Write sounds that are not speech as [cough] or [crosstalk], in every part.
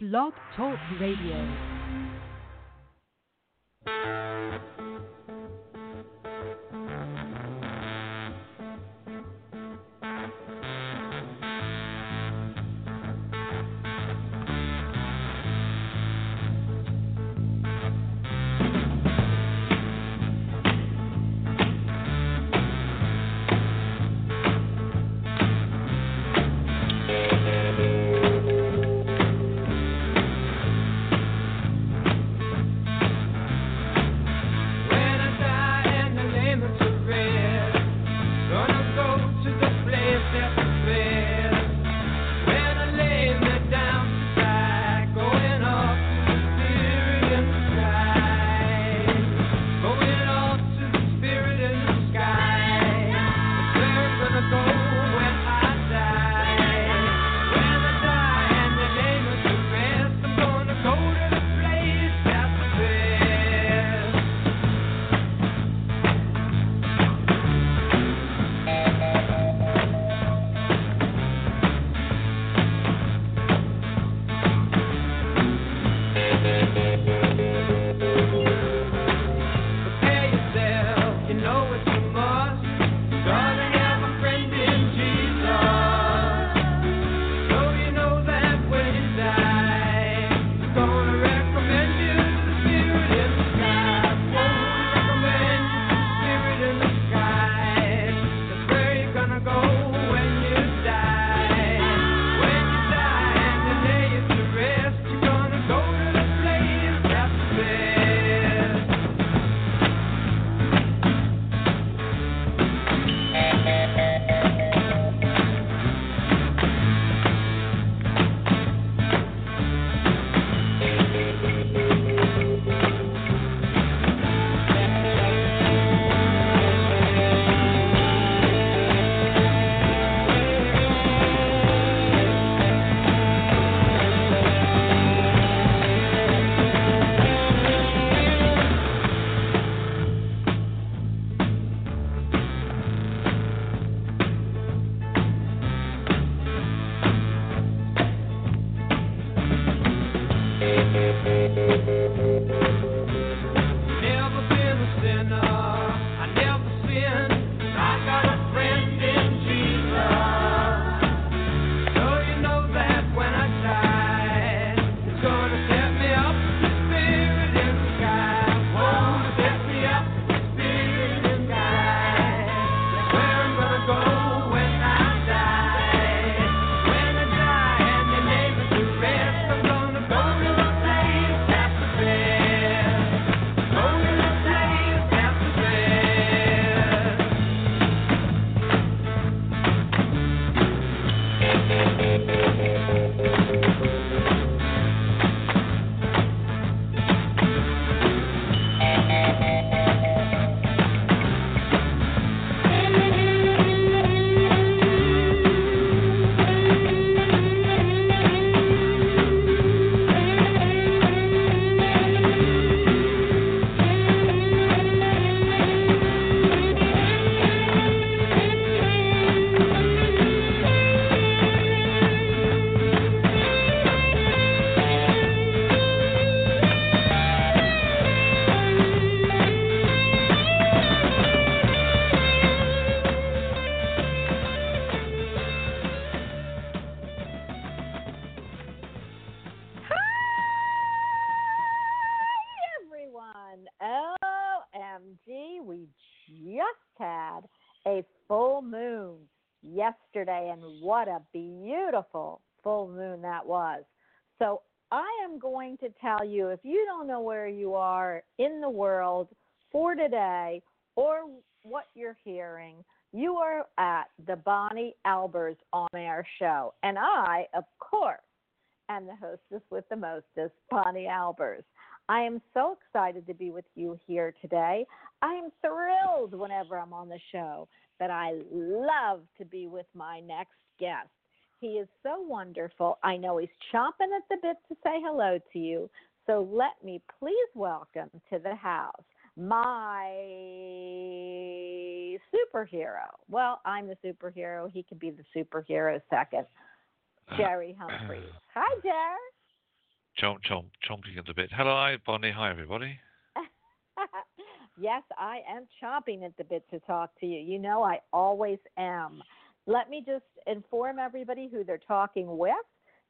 Blog Talk Radio. Yesterday, and what a beautiful full moon that was. So, I am going to tell you if you don't know where you are in the world for today or what you're hearing, you are at the Bonnie Albers on air show. And I, of course, am the hostess with the mostest, Bonnie Albers. I am so excited to be with you here today. I am thrilled whenever I'm on the show, but I love to be with my next guest. He is so wonderful. I know he's chomping at the bit to say hello to you. So let me please welcome to the house my superhero. Well, I'm the superhero. He can be the superhero second. Uh, Jerry [clears throat] Humphreys. Hi, Jerry. chomp, chomp, chomping at the bit. Hello, Bonnie. Hi, everybody. Yes, I am chomping at the bit to talk to you. You know, I always am. Let me just inform everybody who they're talking with.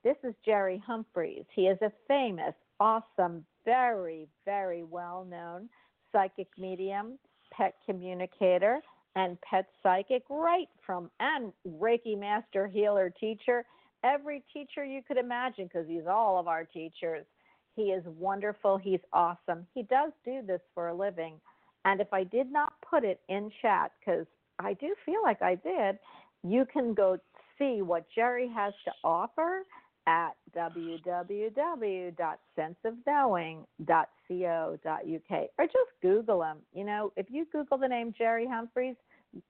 This is Jerry Humphreys. He is a famous, awesome, very, very well known psychic medium, pet communicator, and pet psychic, right from and Reiki master healer teacher. Every teacher you could imagine, because he's all of our teachers. He is wonderful. He's awesome. He does do this for a living. And if I did not put it in chat, because I do feel like I did, you can go see what Jerry has to offer at www.senseofknowing.co.uk or just Google him. You know, if you Google the name Jerry Humphreys,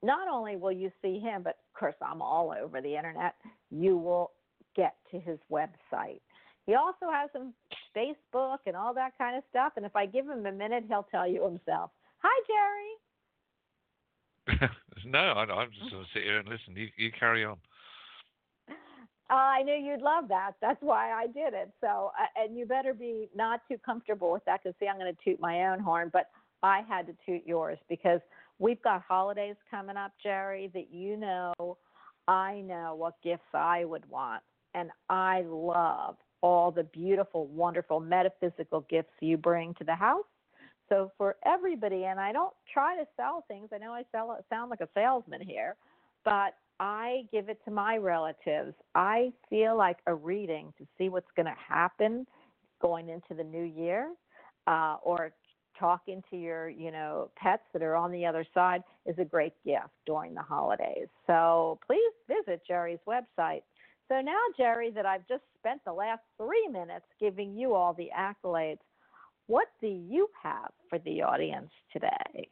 not only will you see him, but of course I'm all over the internet, you will get to his website. He also has some Facebook and all that kind of stuff. And if I give him a minute, he'll tell you himself. Hi, Jerry. [laughs] no, I, I'm just going to sit here and listen. You, you carry on. Uh, I knew you'd love that. That's why I did it. So, uh, and you better be not too comfortable with that because, see, I'm going to toot my own horn, but I had to toot yours because we've got holidays coming up, Jerry, that you know I know what gifts I would want. And I love all the beautiful, wonderful metaphysical gifts you bring to the house. So for everybody, and I don't try to sell things. I know I sell sound like a salesman here, but I give it to my relatives. I feel like a reading to see what's going to happen going into the new year, uh, or talking to your, you know, pets that are on the other side is a great gift during the holidays. So please visit Jerry's website. So now, Jerry, that I've just spent the last three minutes giving you all the accolades, what do you have for the audience today?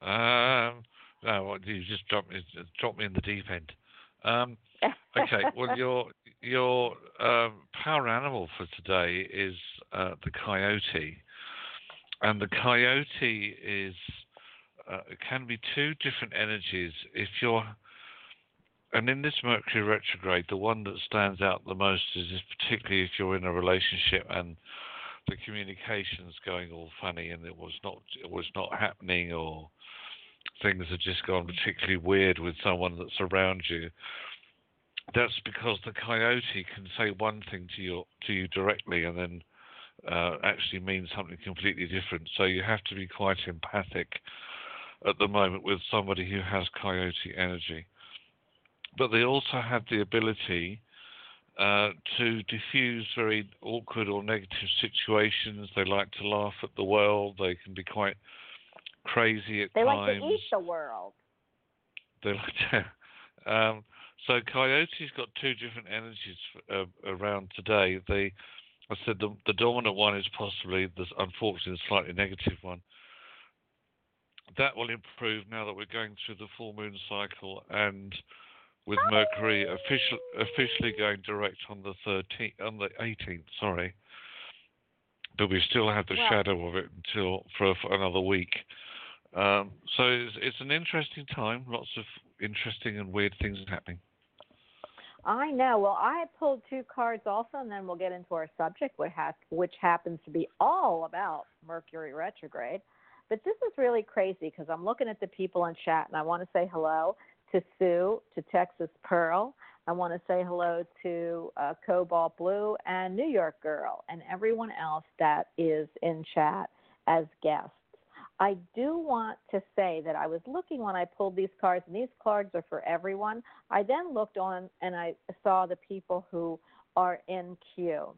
Um, no, you just dropped me, dropped me in the deep end. Um, [laughs] okay, well, your your um, power animal for today is uh, the coyote, and the coyote is uh, can be two different energies. If you're and in this Mercury retrograde, the one that stands out the most is, is particularly if you're in a relationship and the communication's going all funny and it was not it was not happening or things have just gone particularly weird with someone that's around you. That's because the coyote can say one thing to you to you directly and then uh, actually mean something completely different. So you have to be quite empathic at the moment with somebody who has coyote energy. But they also have the ability uh, to diffuse very awkward or negative situations. They like to laugh at the world. They can be quite crazy at they times. They like to eat the world. They like to. [laughs] Um, so Coyote's got two different energies uh, around today. They, I said the, the dominant one is possibly the unfortunately the slightly negative one. That will improve now that we're going through the full moon cycle and with Mercury official, officially going direct on the 13th, on the 18th. Sorry, but we still have the shadow of it until for, for another week. Um, so it's, it's, an interesting time. Lots of interesting and weird things happening. I know. Well, I pulled two cards also, and then we'll get into our subject, which happens to be all about Mercury retrograde. But this is really crazy because I'm looking at the people in chat, and I want to say hello to Sue, to Texas Pearl. I want to say hello to uh, Cobalt Blue and New York Girl and everyone else that is in chat as guests. I do want to say that I was looking when I pulled these cards, and these cards are for everyone. I then looked on and I saw the people who are in queue.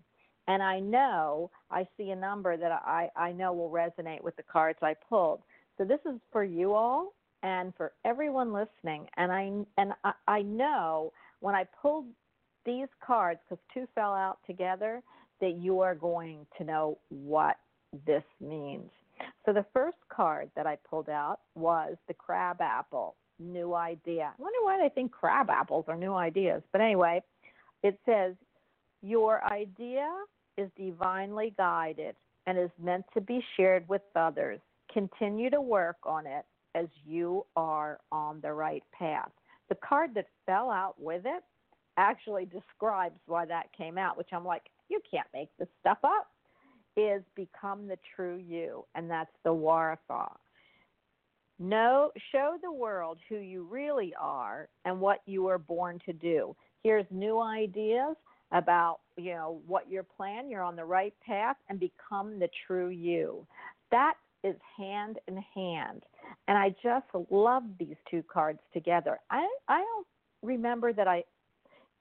And I know I see a number that I, I know will resonate with the cards I pulled. So this is for you all and for everyone listening. And I and I, I know when I pulled these cards, because two fell out together, that you are going to know what this means. So the first card that I pulled out was the crab apple, new idea. I wonder why they think crab apples are new ideas. But anyway, it says, Your idea is divinely guided and is meant to be shared with others. Continue to work on it as you are on the right path. The card that fell out with it actually describes why that came out, which I'm like, you can't make this stuff up, is become the true you. And that's the Waratah. Know, show the world who you really are and what you were born to do. Here's new ideas about you know what your plan you're on the right path and become the true you that is hand in hand and i just love these two cards together. I i don't remember that i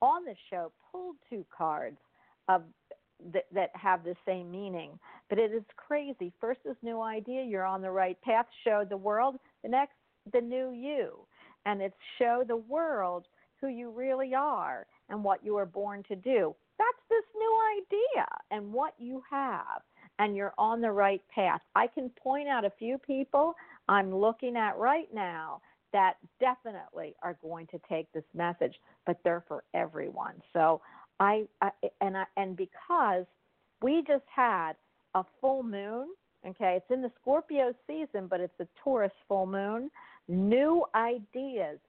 on the show pulled two cards of that, that have the same meaning. But it is crazy. First this new idea you're on the right path show the world. The next the new you. And it's show the world who you really are and what you were born to do. That's this new idea and what you have, and you're on the right path. I can point out a few people I'm looking at right now that definitely are going to take this message, but they're for everyone. So I, I and I, and because we just had a full moon, okay, it's in the Scorpio season, but it's a Taurus full moon. New ideas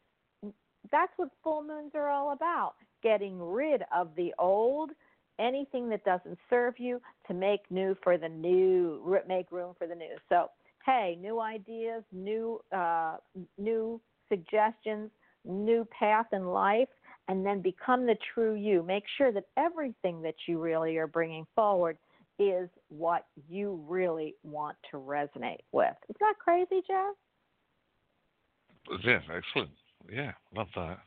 that's what full moons are all about getting rid of the old anything that doesn't serve you to make new for the new make room for the new so hey new ideas new uh, new suggestions new path in life and then become the true you. Make sure that everything that you really are bringing forward is what you really want to resonate with. Is that crazy jeff? Yeah excellent. Yeah, love that.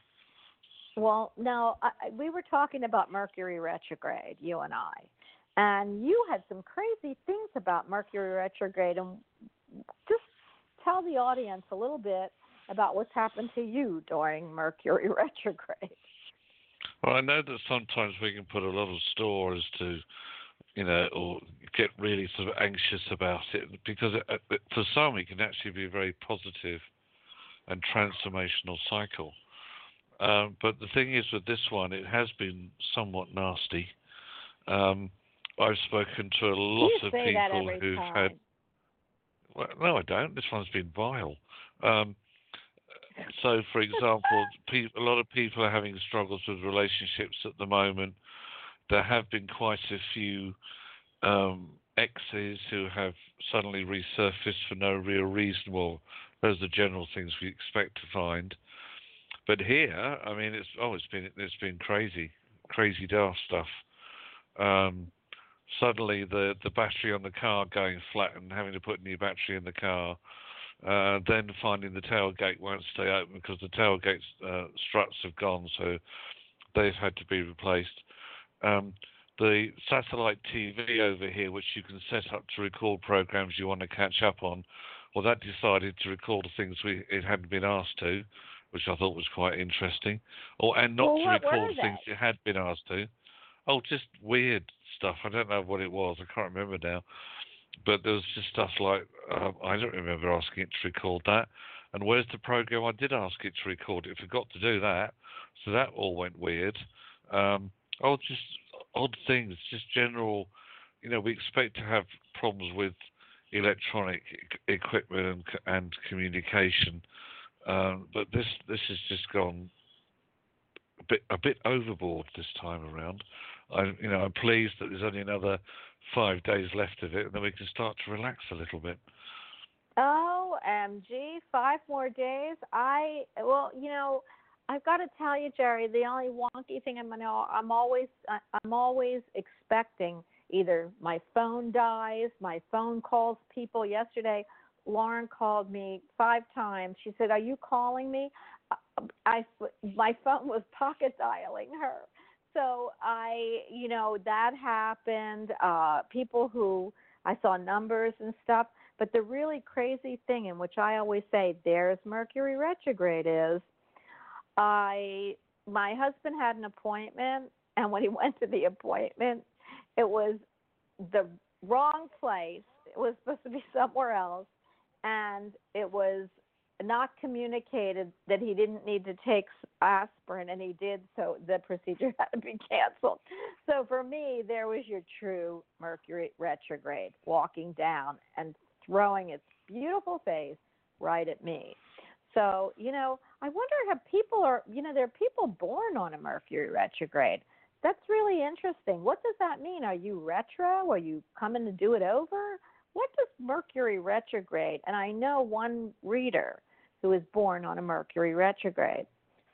Well, now I, we were talking about Mercury retrograde, you and I, and you had some crazy things about Mercury retrograde, and tell the audience a little bit about what's happened to you during Mercury [laughs] retrograde. Well, I know that sometimes we can put a lot of store as to, you know, or get really sort of anxious about it because it, for some it can actually be a very positive and transformational cycle. Um, but the thing is with this one, it has been somewhat nasty. Um, I've spoken to a lot of people who've time. had. Well, no, I don't. This one's been vile. Um, so, for example, a lot of people are having struggles with relationships at the moment. There have been quite a few um, exes who have suddenly resurfaced for no real reason. Well, those are the general things we expect to find. But here, I mean, it's oh, it's been it's been crazy, crazy daft stuff. Um, suddenly, the the battery on the car going flat and having to put a new battery in the car. Uh, then finding the tailgate won't stay open because the tailgate uh, struts have gone, so they've had to be replaced. Um, the satellite TV over here, which you can set up to record programs you want to catch up on, well, that decided to record things we it hadn't been asked to, which I thought was quite interesting. Or and not well, to record things it had been asked to. Oh, just weird stuff. I don't know what it was. I can't remember now. But there was just stuff like um, I don't remember asking it to record that. And where's the program I did ask it to record? It forgot to do that, so that all went weird. Um, oh, just odd things, just general. You know, we expect to have problems with electronic equipment and, and communication, um, but this this has just gone a bit a bit overboard this time around. I you know I'm pleased that there's only another five days left of it, and then we can start to relax a little bit. Oh, OMG, five more days. I well, you know, I've got to tell you, Jerry, the only wonky thing I'm gonna, I'm always, I'm always expecting either my phone dies, my phone calls people. Yesterday, Lauren called me five times. She said, "Are you calling me?" I, my phone was pocket dialing her. So I, you know, that happened. Uh, people who I saw numbers and stuff. But the really crazy thing, in which I always say, there's Mercury retrograde, is I my husband had an appointment, and when he [laughs] went to the appointment, it was the wrong place. It was supposed to be [laughs] somewhere else, and it was not communicated that he didn't need to take aspirin, and he did, so the procedure [laughs] had to be canceled. So for me, there was your true Mercury retrograde walking down and throwing its beautiful face right at me. So, you know, I wonder how people are, you know, there are people born on a Mercury retrograde. That's really interesting. What does that mean? Are you retro? Are you coming to do it over? What does Mercury retrograde? And I know one reader who was born on a Mercury retrograde.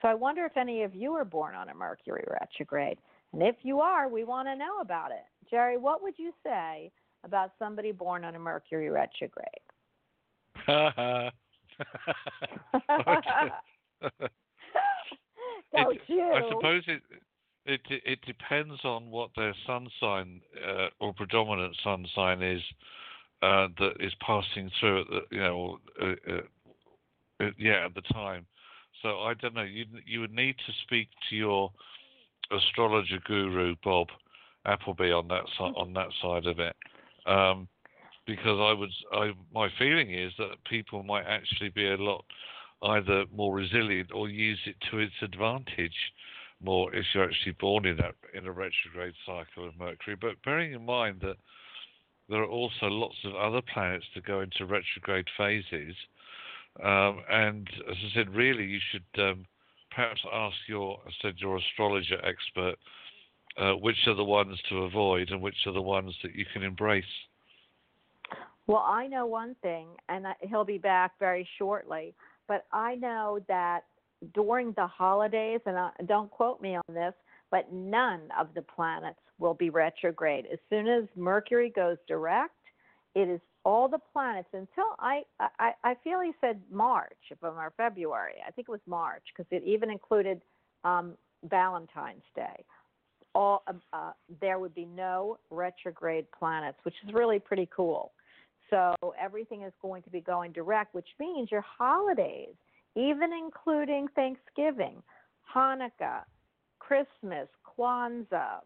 So I wonder if any of you are born on a Mercury retrograde. And if you are, we want to know about it. Jerry, what would you say about somebody born on a Mercury retrograde? [laughs] [laughs] Don't It- you? I suppose it it it depends on what their sun sign uh, or predominant sun sign is uh, that is passing through at the you know uh, uh, yeah at the time. So I don't know. You you would need to speak to your astrologer guru Bob Appleby on that si- on that side of it. Um, because I would, I my feeling is that people might actually be a lot either more resilient or use it to its advantage more if you're actually born in that in a retrograde cycle of Mercury. But bearing in mind that there are also lots of other planets that go into retrograde phases, um, and as I said, really you should um, perhaps ask your, I said your astrologer expert, uh, which are the ones to avoid and which are the ones that you can embrace. Well, I know one thing, and he'll be back very shortly. But I know that during the holidays, and I, don't quote me on this, but none of the planets will be retrograde. As soon as Mercury goes direct, it is all the planets until I I, I feel he said March or February. I think it was March because it even included um, Valentine's Day. All uh, there would be no retrograde planets, which is really pretty cool. So everything is going to be going direct, which means your holidays, even including Thanksgiving, Hanukkah, Christmas, Kwanzaa,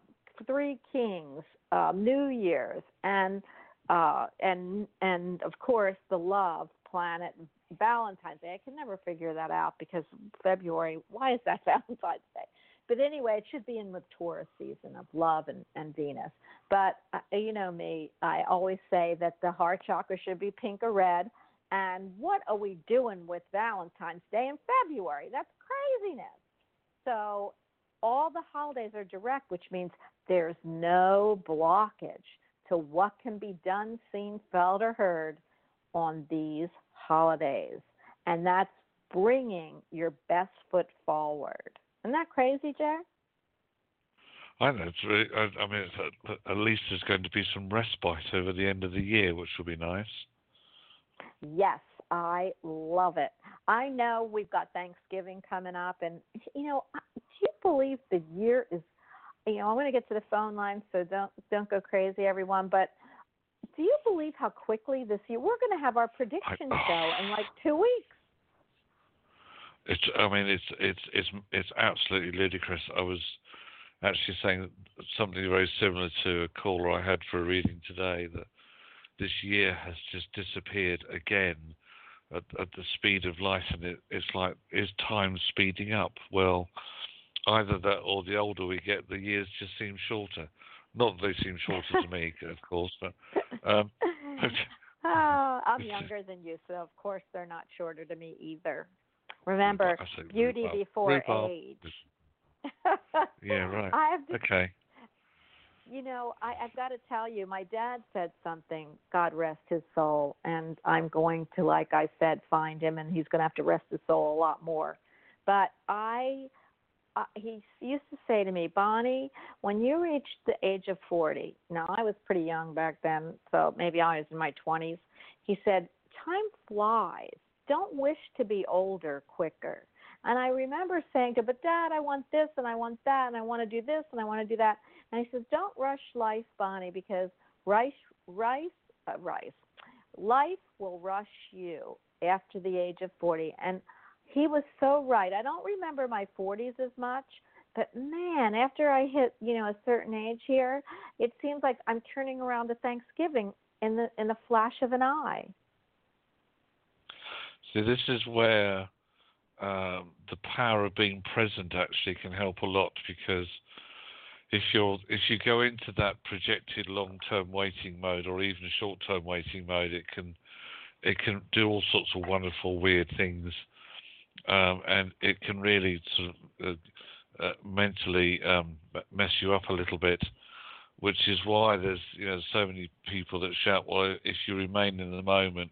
Three Kings, uh, New Year's, and uh, and and of course the love planet Valentine's Day. I can never figure that out because February. Why is that [laughs] Valentine's Day? But anyway, it should be in the Taurus season of love and, and Venus. But uh, you know me, I always say that the heart chakra should be pink or red. And what are we doing with Valentine's Day in February? That's craziness. So all the holidays are direct, which means there's no blockage to what can be done, seen, felt, or heard on these holidays. And that's bringing your best foot forward. Isn't that crazy, Jack? I know. It's really, I, I mean, it's at, least there's going to be some respite over the end of the year, which will be nice. Yes, I love it. I know we've got Thanksgiving coming up, and you know, do believe the year is? You know, I'm going to get to the phone line, so don't don't go crazy, everyone. But do you believe how quickly this year we're going to have our predictions show in like two weeks? It's. I mean, it's it's it's it's absolutely ludicrous. I was actually saying something very similar to a caller I had for a reading today that this year has just disappeared again at, at the speed of light, and it, it's like is time speeding up? Well, either that or the older we get, the years just seem shorter. Not that they seem shorter to me, [laughs] of course, but um, [laughs] oh, I'm younger than you, so of course they're not shorter to me either. Remember, beauty before age. [laughs] Yeah, right. I have to Okay. you know, I, I've got to tell you, my dad said something, God rest his soul, and I'm going to, like I said, find him, and he's going to have to rest his soul a lot more. But I, uh, he used to say to me, Bonnie, when you reach the age of 40, now I was pretty young back then, so maybe I was in my 20s, he said, time flies. Don't wish to be older quicker. And I remember saying to, him, but Dad, I want this and I want that and I want to do this and I want to do that. And he says, don't rush life, Bonnie, because rice, rice, uh, rice, life will rush you after the age of 40. And he was so right. I don't remember my 40s as much, but man, after I hit, you know, a certain age here, it seems like I'm turning around to Thanksgiving in the in the flash of an eye. So this is where um, the power of being present actually can help a lot because if you're if you go into that projected long-term waiting mode or even short-term waiting mode, it can it can do all sorts of wonderful weird things. Um, and it can really sort of uh, uh, mentally um, mess you up a little bit. Which is why there's you know so many people that shout, well, if you remain in the moment,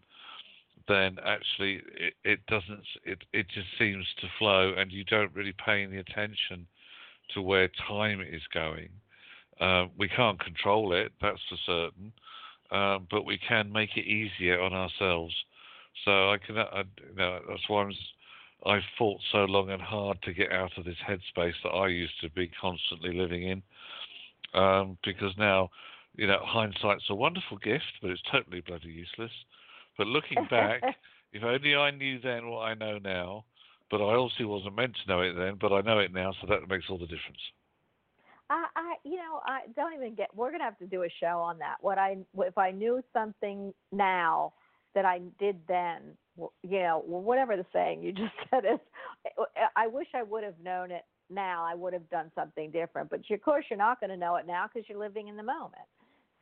then actually it, it doesn't it it just seems to flow and you don't really pay any attention to where time is going uh, we can't control it that's for certain uh, but we can make it easier on ourselves so i can I, you know that's why I'm, i fought so long and hard to get out of this headspace that i used to be constantly living in um, because now you know hindsight's a wonderful gift but it's totally bloody useless but looking [laughs] back, if only I knew then what I know now, but I obviously wasn't meant to know it then, but I know it now, so that makes all the difference. I, I, you know, I don't even get. We're gonna have to do a show on that. What I, if I knew something now that I did then, you know, whatever the saying you [laughs] just said is, I wish I would have known it now. I would have done something different. But of course, you're not going to know it now because you're living in the moment.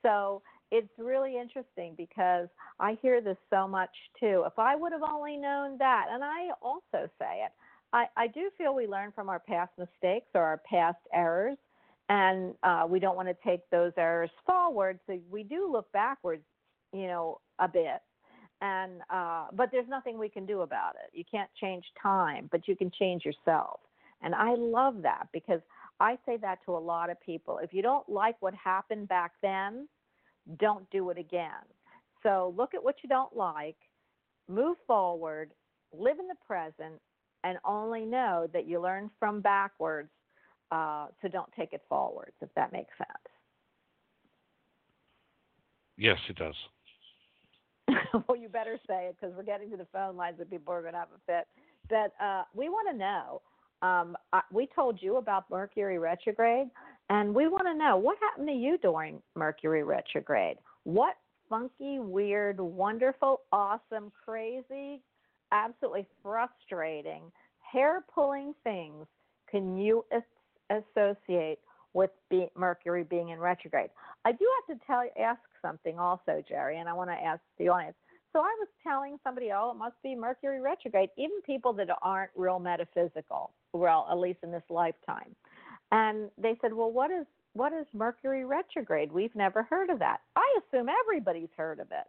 So it's really interesting because I hear this so much too. If I would have only known that, and I also say it, I, I do feel we learn from our past mistakes or our past errors, and uh, we don't want to take those errors forward. So we do look backwards, you know, a bit. And uh, but there's nothing we can do about it. You can't change time, but you can change yourself. And I love that because I say that to a lot of people. If you don't like what happened back then, don't do it again. So look at what you don't like, move forward, live in the present, and only know that you learn from backwards. Uh, so don't take it forwards, if that makes sense. Yes, it does. [laughs] well, you better say it because we're getting to the phone lines and people are going to have a fit. But uh, we want to know. Um, I, we told you about Mercury retrograde. And we want to know what happened to you during Mercury retrograde? What funky, weird, wonderful, awesome, crazy, absolutely frustrating, hair pulling things can you as- associate with be- Mercury being in retrograde? I do have to tell ask something also, Jerry, and I want to ask the audience. So I was telling somebody, oh, it must be Mercury retrograde. Even people that aren't real metaphysical, well, at least in this lifetime, and they said, "Well, what is what is Mercury retrograde? We've never heard of that." I assume everybody's heard of it.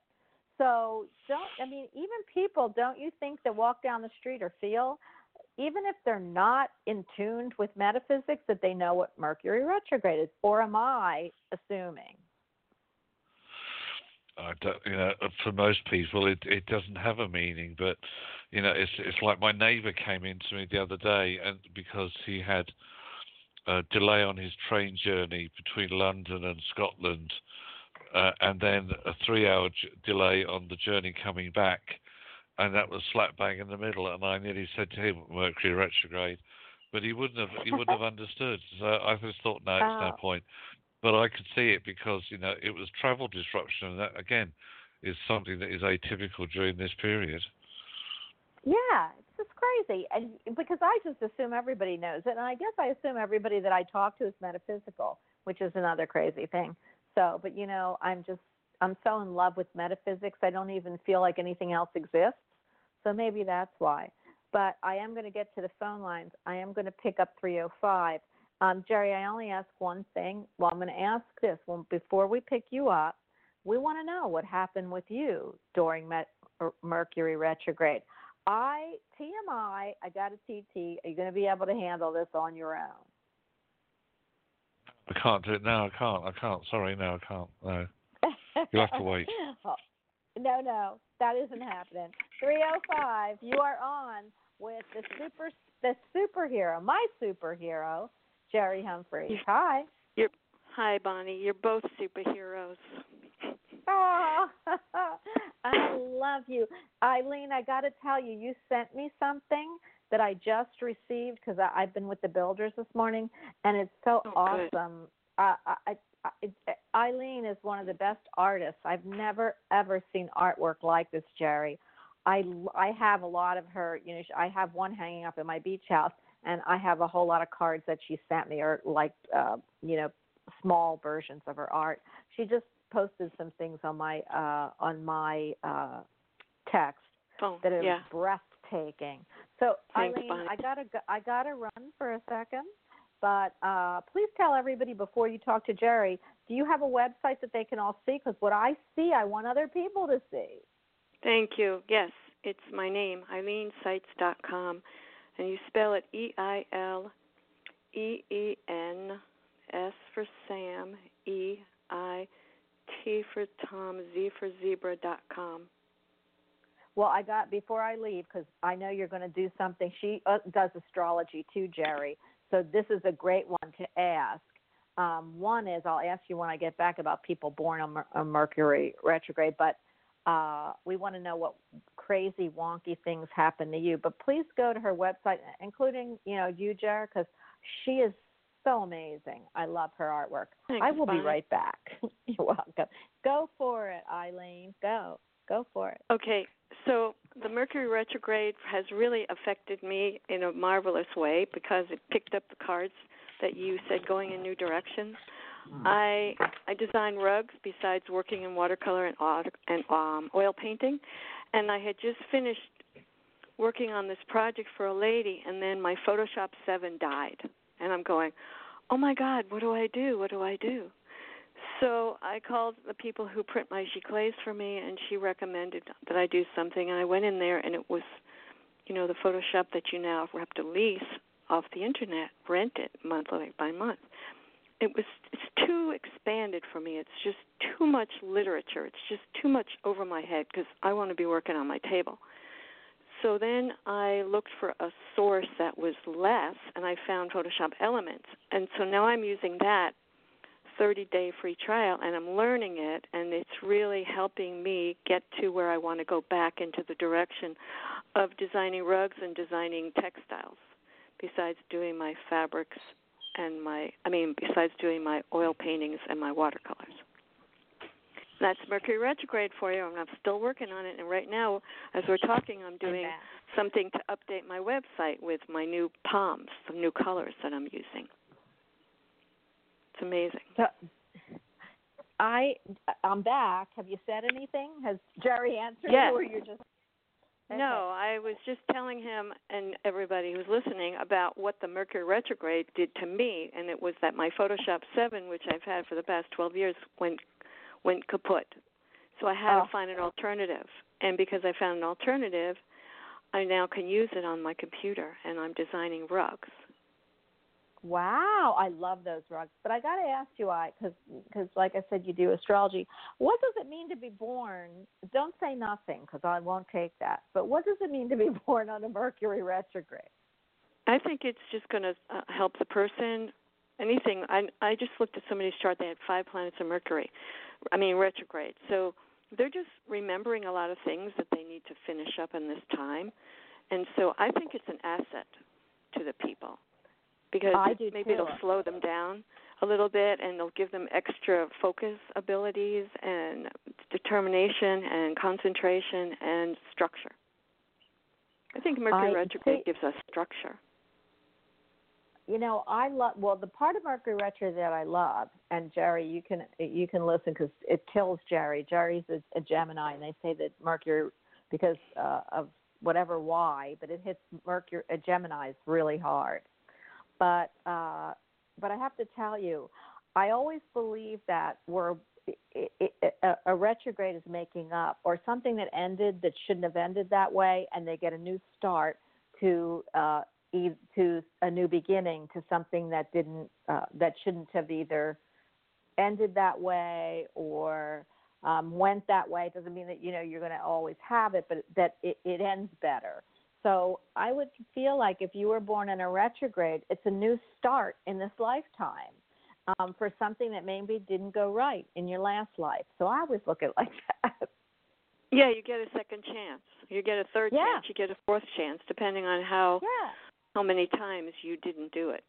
So don't I mean even people don't you think that walk down the street or feel even if they're not in tuned with metaphysics that they know what Mercury retrograde is or am I assuming? I don't, you know, for most people, it it doesn't have a meaning. But you know, it's it's like my neighbour came in to me the other day, and because he had a delay on his train journey between London and Scotland, uh, and then a three-hour j- delay on the journey coming back, and that was slap bang in the middle. And I nearly said to him, "Mercury retrograde," but he wouldn't have he wouldn't have [laughs] understood. So I just thought, no, it's oh. no point. But I could see it because you know it was travel disruption, and that again is something that is atypical during this period. Yeah, it's just crazy. And because I just assume everybody knows it, and I guess I assume everybody that I talk to is metaphysical, which is another crazy thing. So, but you know, I'm just I'm so in love with metaphysics, I don't even feel like anything else exists. So maybe that's why. But I am going to get to the phone lines. I am going to pick up 305. Um, Jerry, I only ask one thing. Well, I'm going to ask this. Well, before we pick you up, we want to know what happened with you during Met- Mercury retrograde. I TMI, I got a TT. Are you going to be able to handle this on your own? I can't do it now. I can't. I can't. Sorry, no, I can't. No. You have to wait. oh, [laughs] no, no, that isn't happening. 305, you are on with the super the superhero, my superhero, Jerry Humphreys. Hi. You're hi, Bonnie. You're both superheroes. [laughs] Oh, [laughs] I love you. Eileen, I got to tell you, you sent me something that I just received because I've been with the builders this morning, and it's so oh, awesome. Uh, I, I, it, Eileen is one of the best artists. I've never ever seen artwork like this, Jerry. I I have a lot of her. You know, I have one hanging up in my beach house, and I have a whole lot of cards that she sent me, or like uh, you know, small versions of her art. She just posted some things on my uh, on my uh, text oh, that are yeah. breathtaking. So Thanks, Eileen, Bonnie. I gotta go, I gotta run for a second, but uh, please tell everybody before you talk to Jerry. Do you have a website that they can all see? Because what I see, I want other people to see. Thank you. Yes, it's my name, EileenSeitz.com, and you spell it E I L E E N S for Sam E I T for Tom Z for Zebra dot com. Well, I got before I leave because I know you're going to do something. She uh, does astrology too, Jerry. So this is a great one to ask. Um, one is I'll ask you when I get back about people born on, on Mercury retrograde, but uh, we want to know what crazy wonky things happen to you. But please go to her website, including you know you, Jerry, because she is so amazing. I love her artwork. Thanks, I will Bonnie. be right back. [laughs] you're welcome. Go for it, Eileen. Go, go for it. Okay, so the Mercury retrograde has really affected me in a marvelous way because it picked up the cards that you said going in new directions. I I design rugs besides working in watercolor and au- and um, oil painting, and I had just finished working on this project for a lady, and then my Photoshop Seven died, and I'm going, oh my God, what do I do? What do I do? So I called the people who print my giclées for me, and she recommended that I do something. And I went in there, and it was, you know, the Photoshop that you now have to lease off the internet, rent it monthly by month. It was it's too expanded for me. It's just too much literature. It's just too much over my head because I want to be working on my table. So then I looked for a source that was less, and I found Photoshop Elements. And so now I'm using that 30 day free trial and I'm learning it and it's really helping me get to where I want to go back into the direction of designing rugs and designing textiles besides doing my fabrics and my I mean besides doing my oil paintings and my watercolors. That's Mercury retrograde for you and I'm still working on it and right now as we're talking I'm doing something to update my website with my new palms, some new colors that I'm using. It's amazing. So, I I'm back. Have you said anything? Has Jerry answered Yes. you, or you're just Okay. No, I was just telling him and everybody who's listening about what the Mercury retrograde did to me, and it was that my Photoshop 7, which I've had for the past 12 years, went went kaput. So I had Oh. to find an alternative, and because I found an alternative, I now can use it on my computer, and I'm designing rugs. Wow, I love those rugs. But I got to ask you, I because like I said, you do astrology. What does it mean to be born? Don't say nothing because I won't take that. But what does it mean to be [laughs] born on a Mercury retrograde? I think it's just going to uh, help the person. Anything. I I just looked at somebody's chart. They had five planets in Mercury. I mean retrograde. So they're just remembering a lot of things that they need to finish up in this time, and so I think it's an asset to the people because I do maybe too. it'll slow them down a little bit and it'll give them extra focus abilities and determination and concentration and structure. I think Mercury I retrograde see- gives us structure. You know, I love well the part of Mercury retrograde that I love, and Jerry, you can you can listen because it kills Jerry. Jerry's a, a Gemini, and they say that Mercury because uh, of whatever why, but it hits Mercury uh, Gemini's really hard. But uh, but I have to tell you, I always believe that we're a retrograde is making up or something that ended that shouldn't have ended that way, and they get a new start to uh, e- to a new beginning to something that didn't uh, that shouldn't have either ended that way or um, went that way. It doesn't mean that you know you're going to always have it, but that it, it ends better. So I would feel like if you were born in a retrograde, it's a new start in this lifetime um, for something that maybe didn't go right in your last life. So I always look at it like [laughs] that. Yeah, you get a second chance. You get a third Yeah. chance. You get a fourth chance, depending on how yeah. how many times you didn't do it.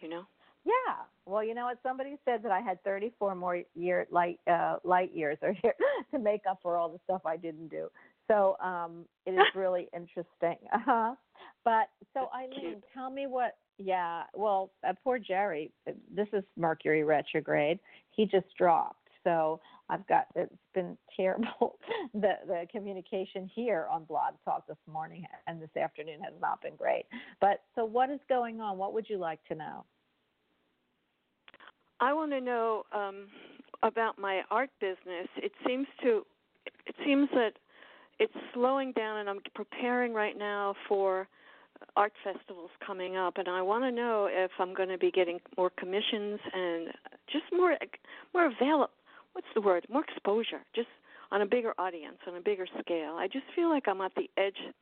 You know. Yeah. Well, you know what? Somebody said that I had 34 more year light uh, light years or [laughs] here to make up for all the stuff I didn't do. So um, it is [laughs] really interesting. [laughs] Uh-huh. But so That's Eileen, cute. tell me what. Yeah. Well, uh, poor Jerry. This is Mercury retrograde. He just dropped So I've got it's been [laughs] terrible. the the communication here on Blog Talk this morning and this afternoon has not been great. But so what is going on? What would you like to know? I want to know um, about my art business. It seems to it seems that it's slowing down, and I'm preparing right now for art festivals coming up, and I want to know if I'm going to be getting more commissions and just more more available. What's the word? More exposure, just on a bigger audience, on a bigger scale. I just feel like I'm at the edge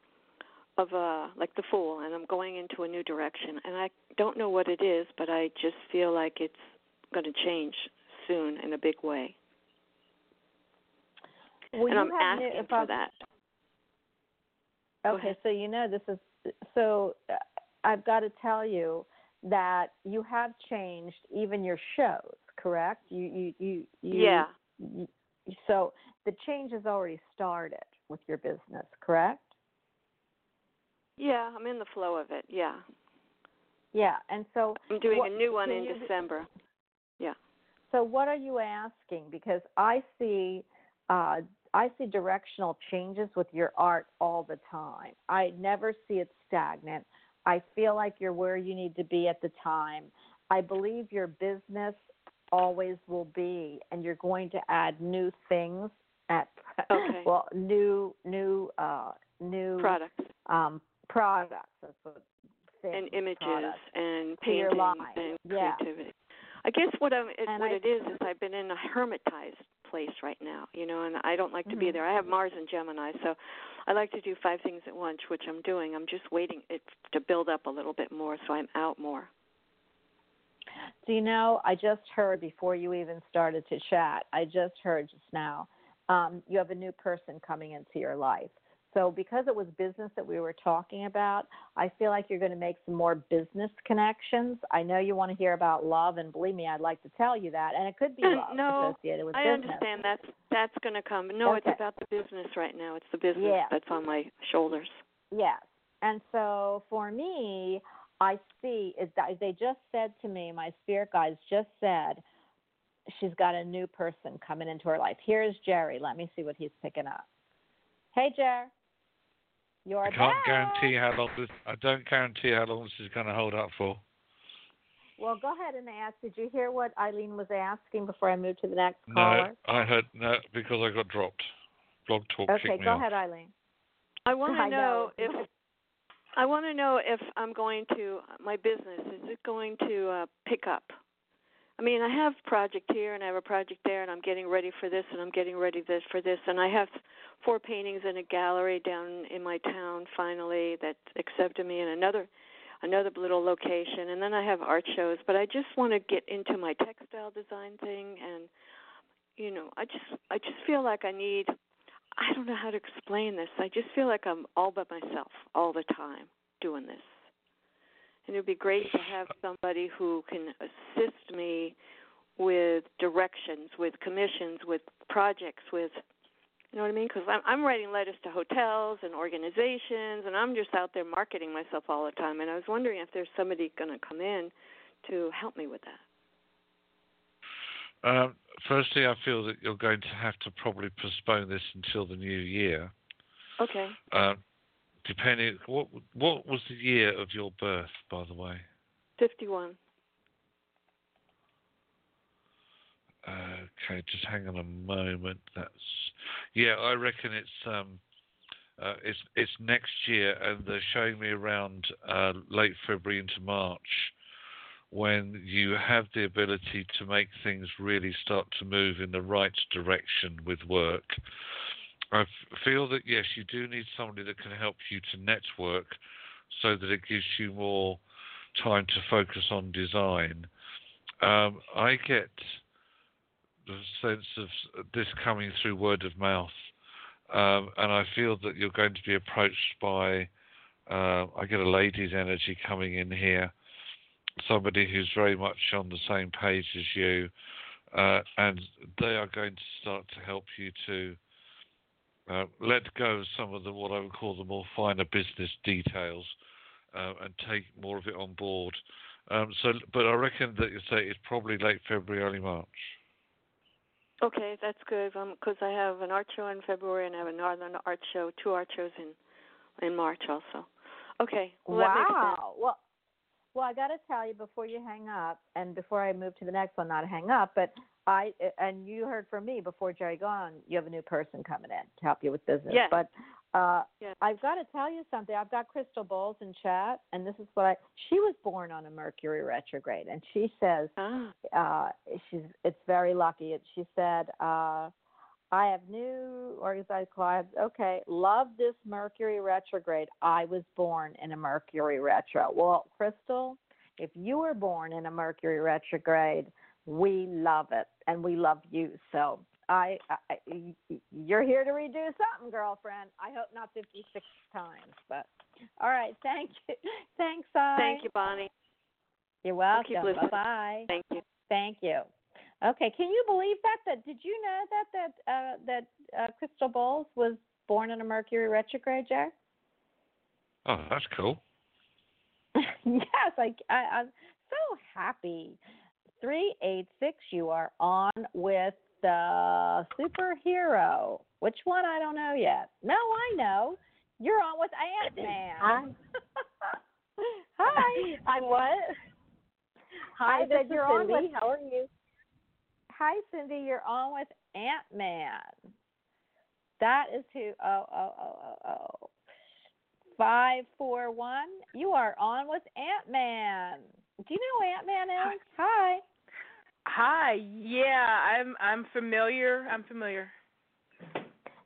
of uh like the fool and I'm going into a new direction and I don't know what it is but I just feel like it's going to change soon in a big way. Well, and I'm have new- asking if for that. Okay, so you know this is so. Uh, I've got to tell you that you have changed even your shows, correct? You you you, you Yeah. you- so the change has already started with your business, correct? Yeah, I'm in the flow of it. Yeah. Yeah, and so I'm doing What- a new one in you- December. Yeah. So what are you asking? Because I see uh, I see directional changes with your art all the time. I never see it stagnant. I feel like you're where you need to be at the time. I believe your business always will be, and you're going to add new things at [laughs] Okay. well new new uh, new Products um, products. That's what and images products. and paintings and Yeah. creativity. I guess what I'm it, what I- it is is I've been in a hermitized place right now, you know, and I don't like to be Mhm. there. I have Mars and Gemini, so I like to do five things at once, which I'm doing. I'm just waiting it to build up a little bit more, so I'm out more. Do you know, I just heard before you even started to chat, I just heard just now, um, you have a new person coming into your life. So, because it was business that we were talking about, I feel like you're going to make some more business connections. I know you want to hear about love, and believe me, I'd like to tell you that. And it could be [laughs] love no, associated with I business. understand that's that's going to come. No, Okay. it's about the business right now. It's the business that's on my shoulders. Yes. And so for me, I see is that they just said to me, my spirit guides just said, she's got a new person coming into her life. Here's Jerry. Let me see what he's picking up. Hey, Jer. You're I can't back. guarantee how long this. I don't guarantee how long this is going to hold up for. Well, go ahead and ask. Did you hear what Eileen was asking before I move to the next No, caller? I heard no because I got dropped. Blog Talk Okay, kicked me go off. ahead, Eileen. I want to [laughs] know know. if I want to know if I'm going to my business is it going to uh, pick up. I mean, I have project here and I have a project there, and I'm getting ready for this, and I'm getting ready this for this, and I have four paintings in a gallery down in my town finally that accepted me, and another another little location, and then I have art shows. But I just want to get into my textile design thing, and you know, I just I just feel like I need I don't know how to explain this. I just feel like I'm all by myself all the time doing this. And it would be great to have somebody who can assist me with directions, with commissions, with projects, with you know what I mean? Because I'm I'm writing letters to hotels and organizations, and I'm just out there marketing myself all the time. And I was wondering if there's somebody going to come in to help me with that. Um, firstly, I feel that you're going to have to probably postpone this until the new year. Okay. Um, depending, what what was the year of your birth, by the way? 51. Okay, just hang on a moment. That's yeah, I reckon it's um, uh, it's it's next year, and they're showing me around uh, late February into March when you have the ability to make things really start to move in the right direction with work. I feel that yes, you do need somebody that can help you to network, so that it gives you more time to focus on design. Um, I get the sense of this coming through word of mouth, um, and I feel that you're going to be approached by. Uh, I get a lady's energy coming in here, somebody who's very much on the same page as you, uh, and they are going to start to help you to uh, let go of some of the what I would call the more finer business details uh, and take more of it on board. Um, so, but I reckon that you say it's probably late February, early March. Okay, that's good. Because I have an art show in February and I have a Northern art show, two art shows in in March also. Okay. Well, that makes sense. wow. Well, well, I got to tell you before you hang up, and before I move to the next one, not hang up, but I and you heard from me before Jerry gone. You have a new person coming in to help you with business. Yes. But uh, Yes. I've got to tell you something. I've got Crystal Bowles in chat, and this is what I. She was born on a Mercury retrograde, and she says Ah. uh, she's it's very lucky. It, she said, uh, "I have new organized clients. Okay, love this Mercury retrograde. I was born in a Mercury retro. Well, Crystal, if you were born in a Mercury retrograde, we love it, and we love you. So." I, I, you're here to redo something, girlfriend. I hope not 56 times, but all right. Thank you. Thanks, I. Thank you, Bonnie. You're welcome. Bye bye. Thank you. Thank you. Okay, can you believe that? That did you know that that uh, that uh, Crystal Bowles was born in a Mercury retrograde, Jack? Oh, that's cool. [laughs] yes, I, I I'm so happy. Three eight six. You are on with the superhero. Which one? I don't know yet. No, I know. You're on with Ant Man. Hi. [laughs] Hi. I'm what? Hi, I this said is you're on Cindy. with- How are you? Hi, Cindy. You're on with Ant Man. That is who. Oh, oh, oh, oh, oh. Five, four, one. You are on with Ant Man. Do you know who Ant Man is? Hi. Hi. Yeah, I'm I'm familiar. I'm familiar.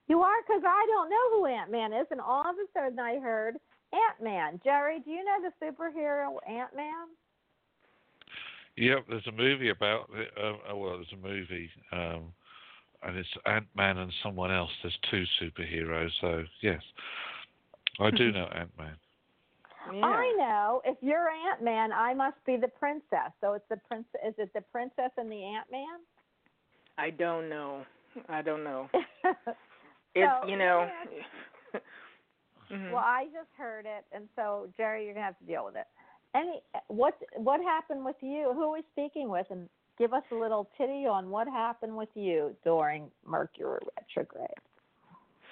You are because I don't know who Ant Man is, and all of a sudden I heard Ant Man. Jerry, do you know the superhero Ant Man? Yep, there's a movie about it. Uh, oh, well, there's a movie, um, and it's Ant Man and someone else. There's two superheroes, so yes, I do [laughs] know Ant Man. Yeah. I know. If you're Ant Man, I must be the princess. So it's the prince. Is it the princess and the Ant Man? I don't know. I don't know. [laughs] It's So, you know. yeah. [laughs] Mhm. Well, I just heard it, and so Jerry, you're gonna have to deal with it. Any what what happened with you? Who are we speaking with? And give us a little titty on what happened with you during Mercury retrograde.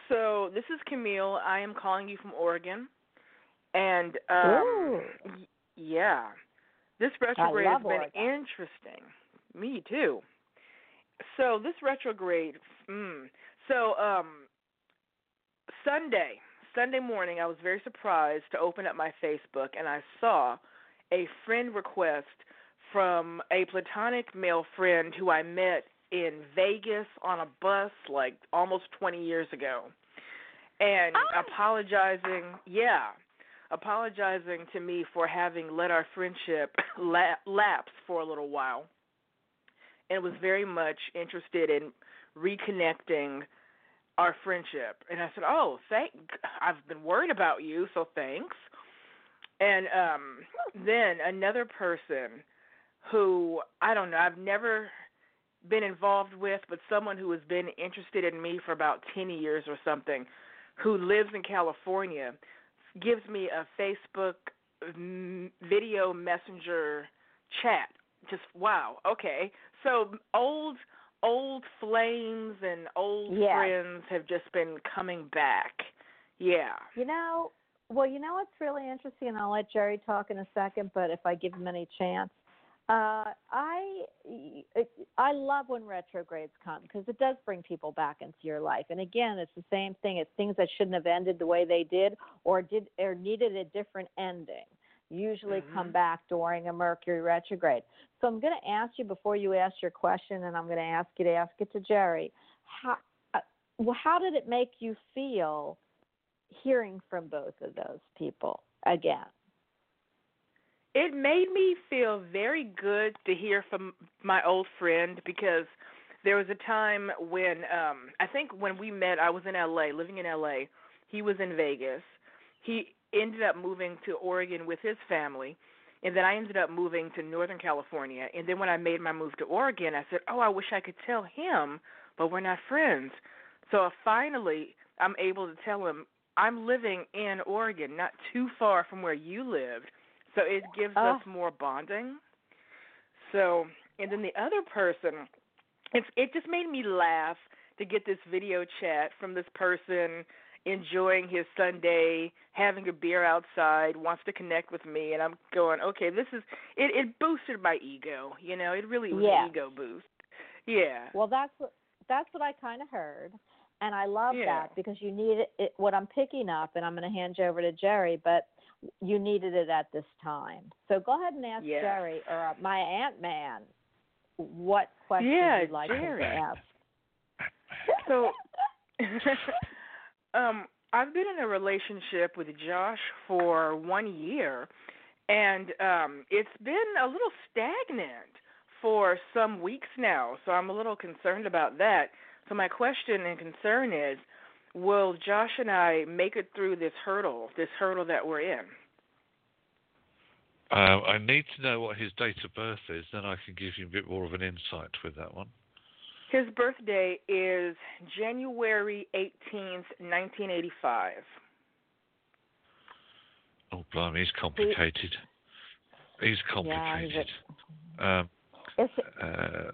So this is Camille. I am calling you from Oregon, and um, y- yeah, this retrograde has been Oregon. interesting. Me too. So this retrograde. Mm, so um, Sunday, Sunday morning, I was very surprised to open up my Facebook and I saw a friend request from a platonic male friend who I met in Vegas on a bus like almost 20 years ago. And Oh. apologizing, yeah, apologizing to me for having let our friendship [laughs] la- lapse for a little while. And was very much interested in reconnecting our friendship. And I said, "Oh, thank I've been worried about you, so thanks." And um then another person who I don't know, I've never been involved with, but someone who has been interested in me for about 10 years or something, who lives in California, gives me a Facebook mm, video messenger chat. Just wow, okay. So old old flames and old Yes. friends have just been coming back. Yeah. You know, well, you know what's really interesting, and I'll let Jerry talk in a second. But if I give him any chance, uh, I I love when retrogrades come because it does bring people back into your life. And again, it's the same thing. It's things that shouldn't have ended the way they did, or did or needed a different ending. Usually come Mhm. back during a Mercury retrograde. So I'm going to ask you before you ask your question, and I'm going to ask you to ask it to Jerry. How uh, well, how did it make you feel hearing from both of those people again? It made me feel very good to hear from my old friend because there was a time when um I think when we met I was in LA, living in LA. He was in Vegas. He ended up moving to Oregon with his family and then I ended up moving to Northern California. And then when I made my move to Oregon, I said, "Oh, I wish I could tell him, but we're not friends." So finally, I'm able to tell him I'm living in Oregon, not too far from where you lived. So it gives Oh. us more bonding. So, and then the other person it's it just made me laugh to get this video chat from this person enjoying his Sunday, having a beer outside, wants to connect with me, and I'm going, okay, this is it. It boosted my ego, you know. It really was Yeah. an ego boost. Yeah. Well, that's what that's what I kind of heard, and I love Yeah. that because you need it, it. What I'm picking up, and I'm going to hand you over to Jerry, but you needed it at this time. So go ahead and ask Yeah. Jerry or uh, my Ant Man what question Yeah, you'd like Jerry. to ask. So, [laughs] [laughs] um, I've been in a relationship with Josh for one year, and um, it's been a little stagnant for some weeks now. So I'm a little concerned about that. So my question and concern is, will Josh and I make it through this hurdle, this hurdle that we're in? Um, I need to know what his date of birth is, then I can give you a bit more of an insight with that one. His birthday is January 18th, 1985. Oh, blimey, he's complicated. He's complicated. Yeah, he's complicated. Um, Is it, Uh,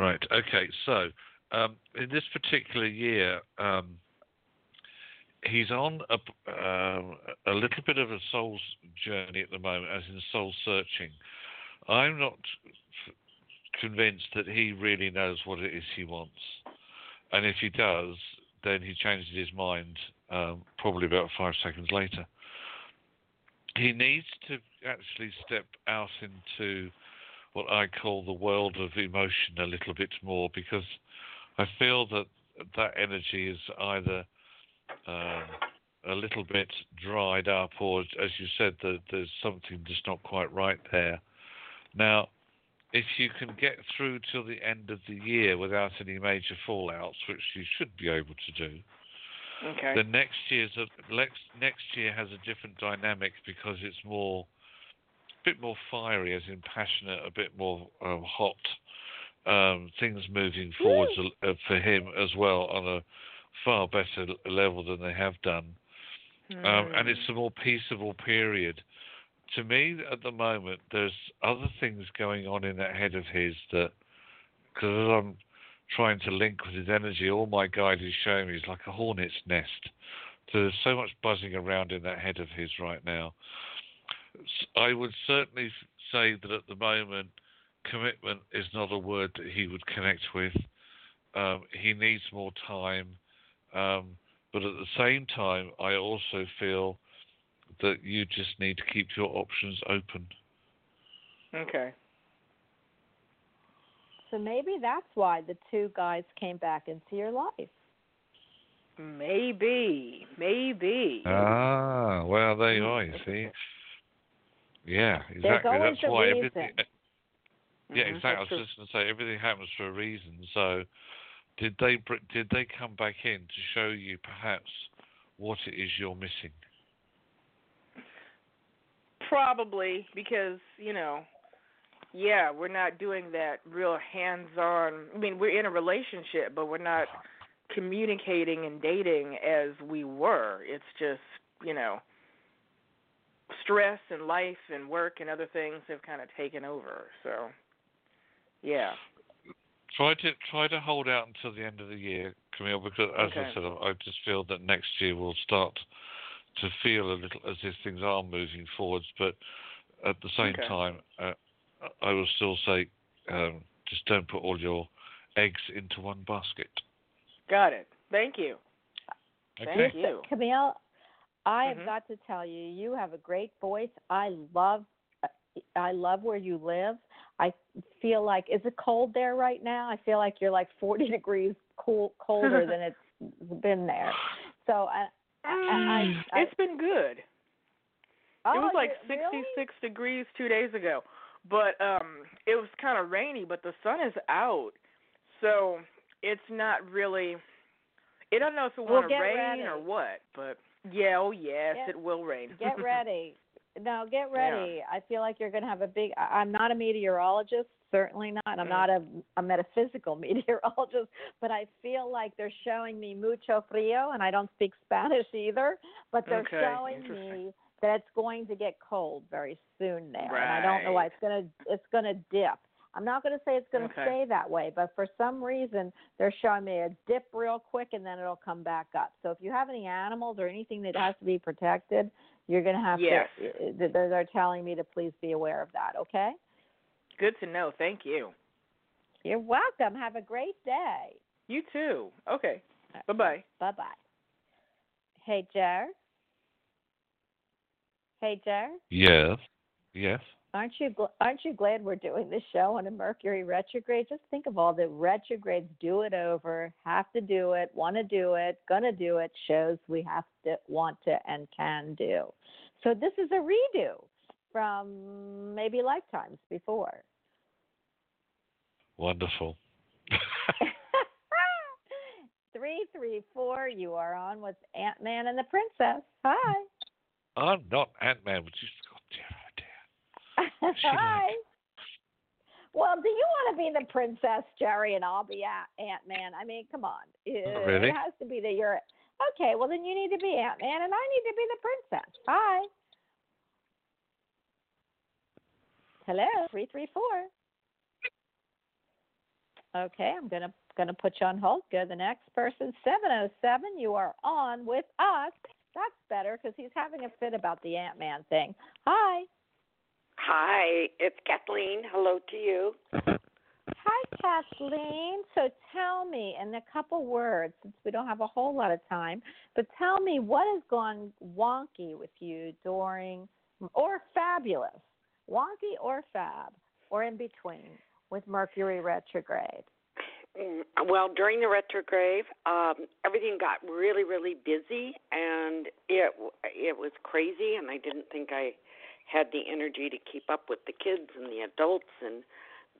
right. Okay. So um, in this particular year, um, he's on a, um a little bit of a soul's journey at the moment, as in soul searching. I'm not convinced that he really knows what it is he wants, and if he does, then he changes his mind um, probably about five seconds later. He needs to actually step out into what I call the world of emotion a little bit more because I feel that that energy is either um, a little bit dried up or, as you said, that there's something just not quite right there. Now, if you can get through till the end of the year without any major fallouts, which you should be able to do, Okay. the next year's a, next next year has a different dynamic because it's more a bit more fiery, as in passionate, a bit more um, hot. Um, things moving forwards a- uh, for him as well on a far better level than they have done, um, and it's a more peaceable period. To me, at the moment, there's other things going on in that head of his that, because I'm trying to link with his energy, all my guide is showing me is like a hornet's nest. So there's so much buzzing around in that head of his right now. I would certainly say that at the moment, commitment is not a word that he would connect with. Um, he needs more time. Um, but at the same time, I also feel that you just need to keep your options open. okay. so maybe that's why the two guys came back into your life. Maybe. Maybe. Ah, well, there you are. You [laughs] see. Yeah, exactly. That's why reason. Everything. Yeah, mm-hmm. exactly. I was true. just going to say everything happens for a reason. So, did they did they come back in to show you perhaps what it is you're missing? Probably because you know, yeah, we're not doing that real hands-on. I mean, we're in a relationship, but we're not communicating and dating as we were. It's just you know, stress and life and work and other things have kind of taken over. So, yeah. Try to try to hold out until the end of the year, Camille, because as Okay. I said, I I just feel that next year we'll start to feel a little as if things are moving forwards. But at the same Okay. time, uh, I will still say, um, just don't put all your eggs into one basket. Got it. Thank you. Okay. Thank you. Camille, I have Mhm. got to tell you, you have a great voice. I love, I love where you live. I feel like, is it cold there right now? I feel like you're like 40 [laughs] degrees cool, colder than [laughs] it's been there. So I, I, I, I it's been good. oh, it was like you- really? 66 degrees two days ago, but um, it was kind of rainy. But the sun is out, so it's not really. I don't know if it Well, want to rain ready. or what, but yeah, oh yes, Get- it will rain. Get ready. No, get ready. I feel like you're going to have a big. I- I'm not a meteorologist, certainly not. and I'm Mhm. not a, a metaphysical [laughs] meteorologist, but I feel like they're showing me mucho frío, and I don't speak Spanish either. But they're Okay, showing me that it's going to get cold very soon there, and I don't know why it's going to. It's going to dip. I'm not going to say it's going to Okay. stay that way, but for some reason they're showing me a dip real quick and then it'll come back up. So if you have any animals or anything that has to be protected, you're going to have Yes. to. uh, They're they're telling me to please be aware of that. Okay. Good to know. Thank you. You're welcome. Have a great day. You too. Okay. Bye bye. Bye bye. Hey, Jer. Hey, Jer. Yes. Yes. Aren't you gl- aren't you glad we're doing this show on a Mercury retrograde? Just think of all the retrogrades. Do it over. Have to do it. Want to do it. Gonna do it. Shows we have to want to and can do. So this is a redo from maybe lifetimes before. Wonderful. [laughs] Three three four. You are on with Ant Man and the Princess. Hi. I'm not Ant Man, which is God dear, oh dear. she [laughs] Hi. Well, do you want to be the princess, Jerry, and I'll be Ant Man? I mean, come on. It, Oh, really? it has to be that you're. Okay, well then you need to be Ant Man, and I need to be the princess. Hi. Hello, three three four. Okay, I'm gonna gonna put you on hold. Go to the next person. Seven oh seven. You are on with us. That's better because he's having a fit about the Ant Man thing. Hi. Hi, it's Kathleen. Hello to you. Hi, Kathleen. So tell me in a couple words, since we don't have a whole lot of time, but tell me what has gone wonky with you during, or fabulous, wonky or fab, or in between with Mercury retrograde. Mm, Well, during the retrograde, um, everything got really, really busy, and it it was crazy. And I didn't think I had the energy to keep up with the kids and the adults. And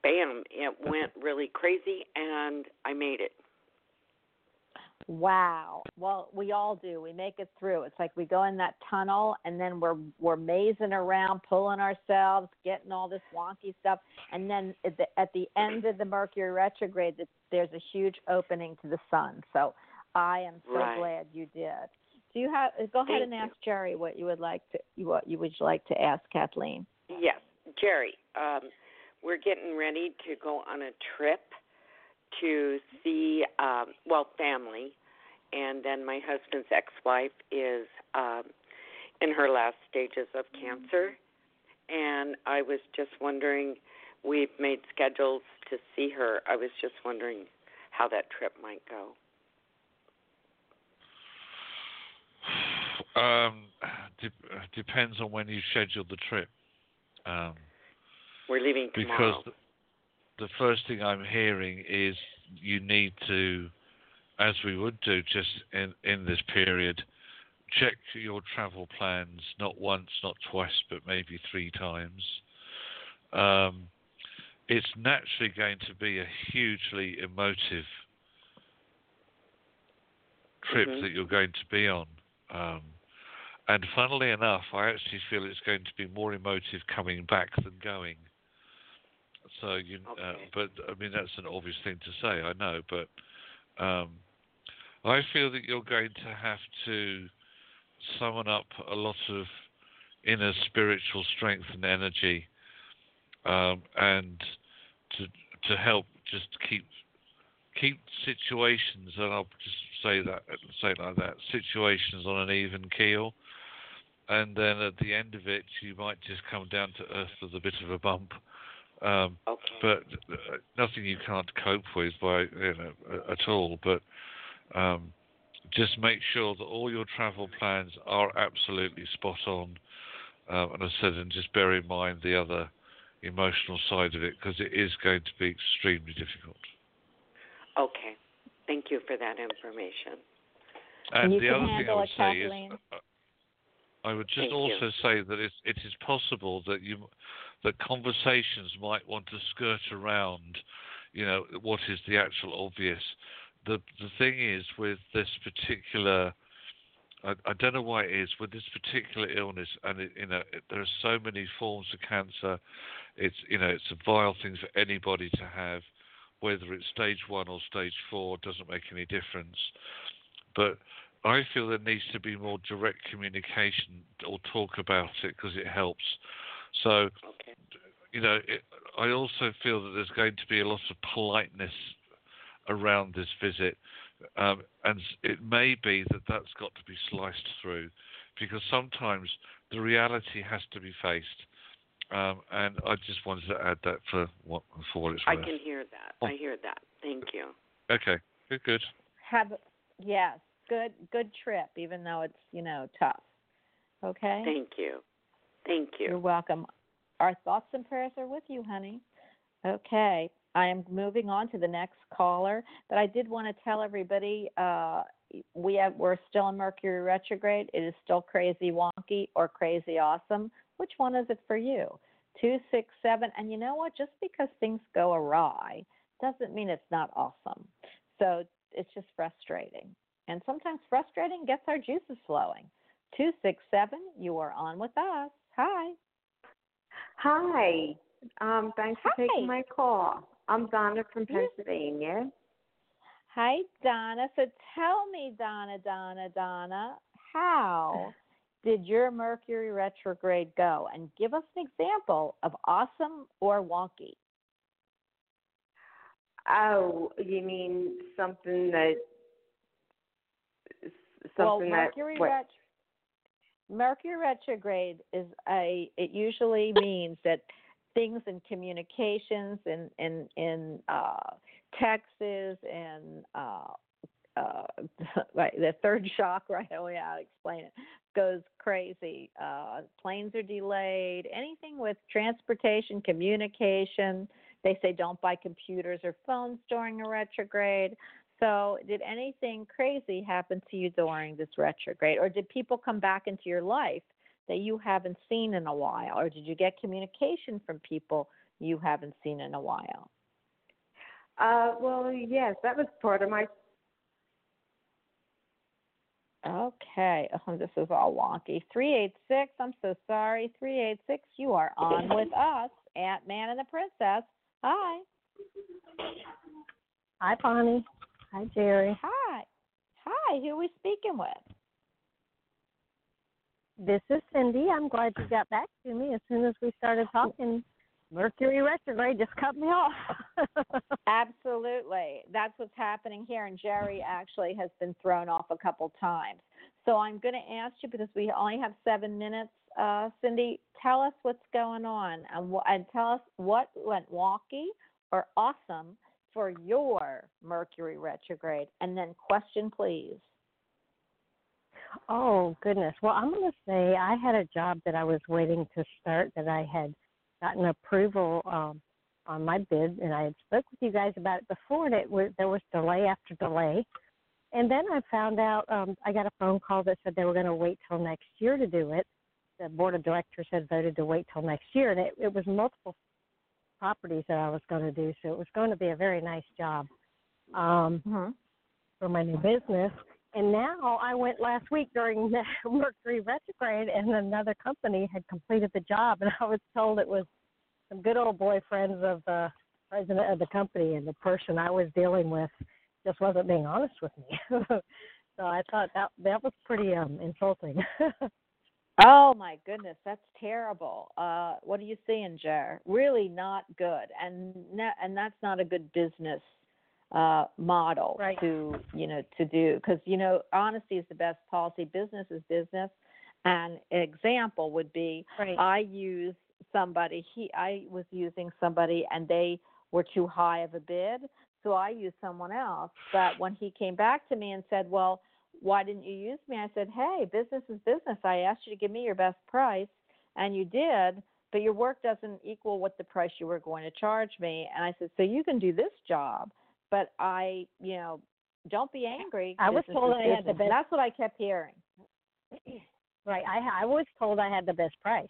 bam, it went really crazy, and I made it. Wow. Well, we all do. We make it through. It's like we go in that tunnel and then we're we're mazing around, pulling ourselves, getting all this wonky stuff, and then at the, at the end of the Mercury retrograde, there's a huge opening to the sun. So I am so Right. glad you did. Do you have? Go ahead Thank and you. ask Jerry what you would like to what you would like to ask Kathleen. Yes, Jerry. Um, we're getting ready to go on a trip to see, um, well, family, and then my husband's ex-wife is um, in her last stages of cancer, and I was just wondering. We've made schedules to see her. I was just wondering how that trip might go. Um, de- depends on when you schedule the trip. Um, We're leaving because tomorrow. the, the first thing I'm hearing is you need to, as we would do just in, in this period, check your travel plans not once, not twice, but maybe three times. Um, it's naturally going to be a hugely emotive trip Mhm. that you're going to be on. Um, and funnily enough, I actually feel it's going to be more emotive coming back than going. So you, uh, but I mean that's an obvious thing to say, I know, but um, I feel that you're going to have to summon up a lot of inner spiritual strength and energy, um, and to to help just keep keep situations, and I'll just say that say it like that, situations on an even keel. And then at the end of it, you might just come down to earth with a bit of a bump, um, Okay. but uh, nothing you can't cope with by you know at all. But um, just make sure that all your travel plans are absolutely spot on. Um, and I said, and just bear in mind the other emotional side of it because it is going to be extremely difficult. Okay. Thank you for that information. And you the other thing I would say Kathleen. is, uh, I would just Thank you. also say that it, it is possible that you that conversations might want to skirt around, you know, what is the actual obvious. The the thing is with this particular, I, I don't know why it is with this particular illness, and it, you know, it, there are so many forms of cancer. It's you know, it's a vile thing for anybody to have, whether it's stage one or stage four doesn't make any difference. But I feel there needs to be more direct communication or talk about it because it helps. So, Okay. you know, it, I also feel that there's going to be a lot of politeness around this visit, um, and it may be that that's got to be sliced through, because sometimes the reality has to be faced. Um, and I just wanted to add that for what for what it's worth. I can hear that. Oh. I hear that. Thank you. Okay, good, good. Have yes, good good trip, even though it's you know tough. Okay. Thank you. Thank you. You're welcome. Our thoughts and prayers are with you, honey. Okay. I am moving on to the next caller, but I did want to tell everybody uh, we have we're still in Mercury retrograde. It is still crazy wonky or crazy awesome. Which one is it for you? Two, six, seven. And you know what? Just because things go awry doesn't mean it's not awesome. So it's just frustrating. And sometimes frustrating gets our juices flowing. Two, six, seven. You are on with us. Hi. Hi. Um, thanks for taking my call. I'm Donna from Pennsylvania. Hi, Donna. So tell me, Donna, Donna, Donna, how did your Mercury retrograde go? And give us an example of awesome or wonky. Oh, you mean something that well, something that Mercury what, ret- Mercury retrograde is a. It usually means that things in communications and in in uh, texts and uh, uh, [laughs] right, the third shock, right? [laughs] don't know how explain it. Goes crazy. Uh, planes are delayed. Anything with transportation, communication. They say don't buy computers or phones during a retrograde. So, did anything crazy happen to you during this retrograde, or did people come back into your life that you haven't seen in a while, or did you get communication from people you haven't seen in a while? uh well yes, that was part of my Okay. Oh, this is all wonky. 386, I'm so sorry. 386, you are on [laughs] with us Ant Man and the Princess. Hi. Hi, Bonnie. Hi, Jerry. Hi. Hi. Who are we speaking with? This is Cindy. I'm glad you got back to me as soon as we started talking. Mercury retrograde just cut me off. [laughs] Absolutely. That's what's happening here. And Jerry actually has been thrown off a couple times. So I'm going to ask you because we only have seven minutes. Uh, Cindy, tell us what's going on and, wh- and tell us what went wonky or awesome for your Mercury retrograde. And then question, please. oh goodness. Well, I'm going to say I had a job that I was waiting to start that I had gotten approval um, on my bid, and I had spoke with you guys about it before, and it was there was delay after delay. And then I found out um, I got a phone call that said they were going to wait till next year to do it. The board of directors had voted to wait till next year, and it, it was multiple properties that I was going to do, so it was going to be a very nice job um, Mm-hmm. for my new business. And now I went last week during the [laughs] Mercury retrograde, and another company had completed the job, and [laughs] I was told it was some good old boyfriends of the president of the company, and the person I was dealing with just wasn't being honest with me. [laughs] so I thought that that was pretty um insulting. Oh my goodness, that's terrible. Uh, what are you seeing, Jer? Really not good, and and that's not a good business uh, model Right. to you know to do because you know honesty is the best policy. Business is business, and an example would be right. I use somebody. He I was using somebody, and they were too high of a bid, so I used someone else. But when he came back to me and said, "Well," why didn't you use me? I said, hey, business is business. I asked you to give me your best price, and you did, but your work doesn't equal what the price you were going to charge me. And I said, so you can do this job, but I, you know, don't be angry. I was told I had the best- That's what I kept hearing. [clears throat] Right. I I was told I had the best price,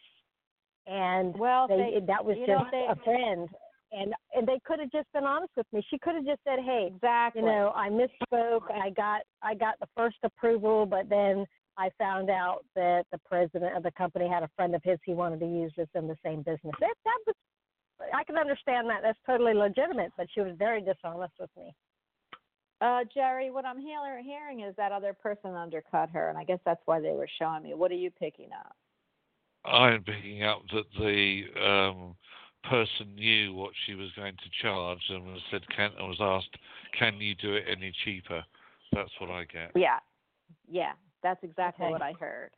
and Well, they, they, that was just know, they- a friend, and and they could have just been honest with me. She could have just said, "Hey, exactly. you know, I misspoke. I got I got the first approval, but then I found out that the president of the company had a friend of his he wanted to use this in the same business. That that was I can understand that. That's totally legitimate, but she was very dishonest with me. Uh, Jerry, what I'm hear- hearing is that other person undercut her, and I guess that's why they were showing me. What are you picking up? I'm picking up that the um, person knew what she was going to charge and was said can and was asked, "Can you do it any cheaper?" That's what I get. Yeah, yeah, that's exactly Okay. what I heard.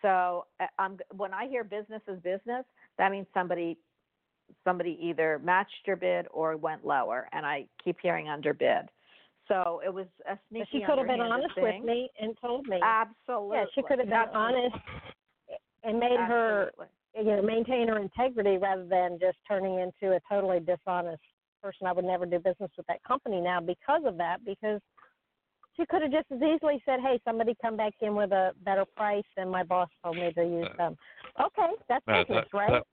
So uh, I'm when I hear business is business, that means somebody somebody either matched your bid or went lower, and I keep hearing underbid. So it was a sneaky. But sneaky. she could have been honest thing. with me and told me. Absolutely. Yeah, she could have been Absolutely. honest and made her, you know, maintain her integrity rather than just turning into a totally dishonest person. I would never do business with that company now because of that. Because she could have just as easily said, "Hey, somebody come back in with a better price, and my boss told me to use Uh, them." Okay, that's No, business, that, right? that,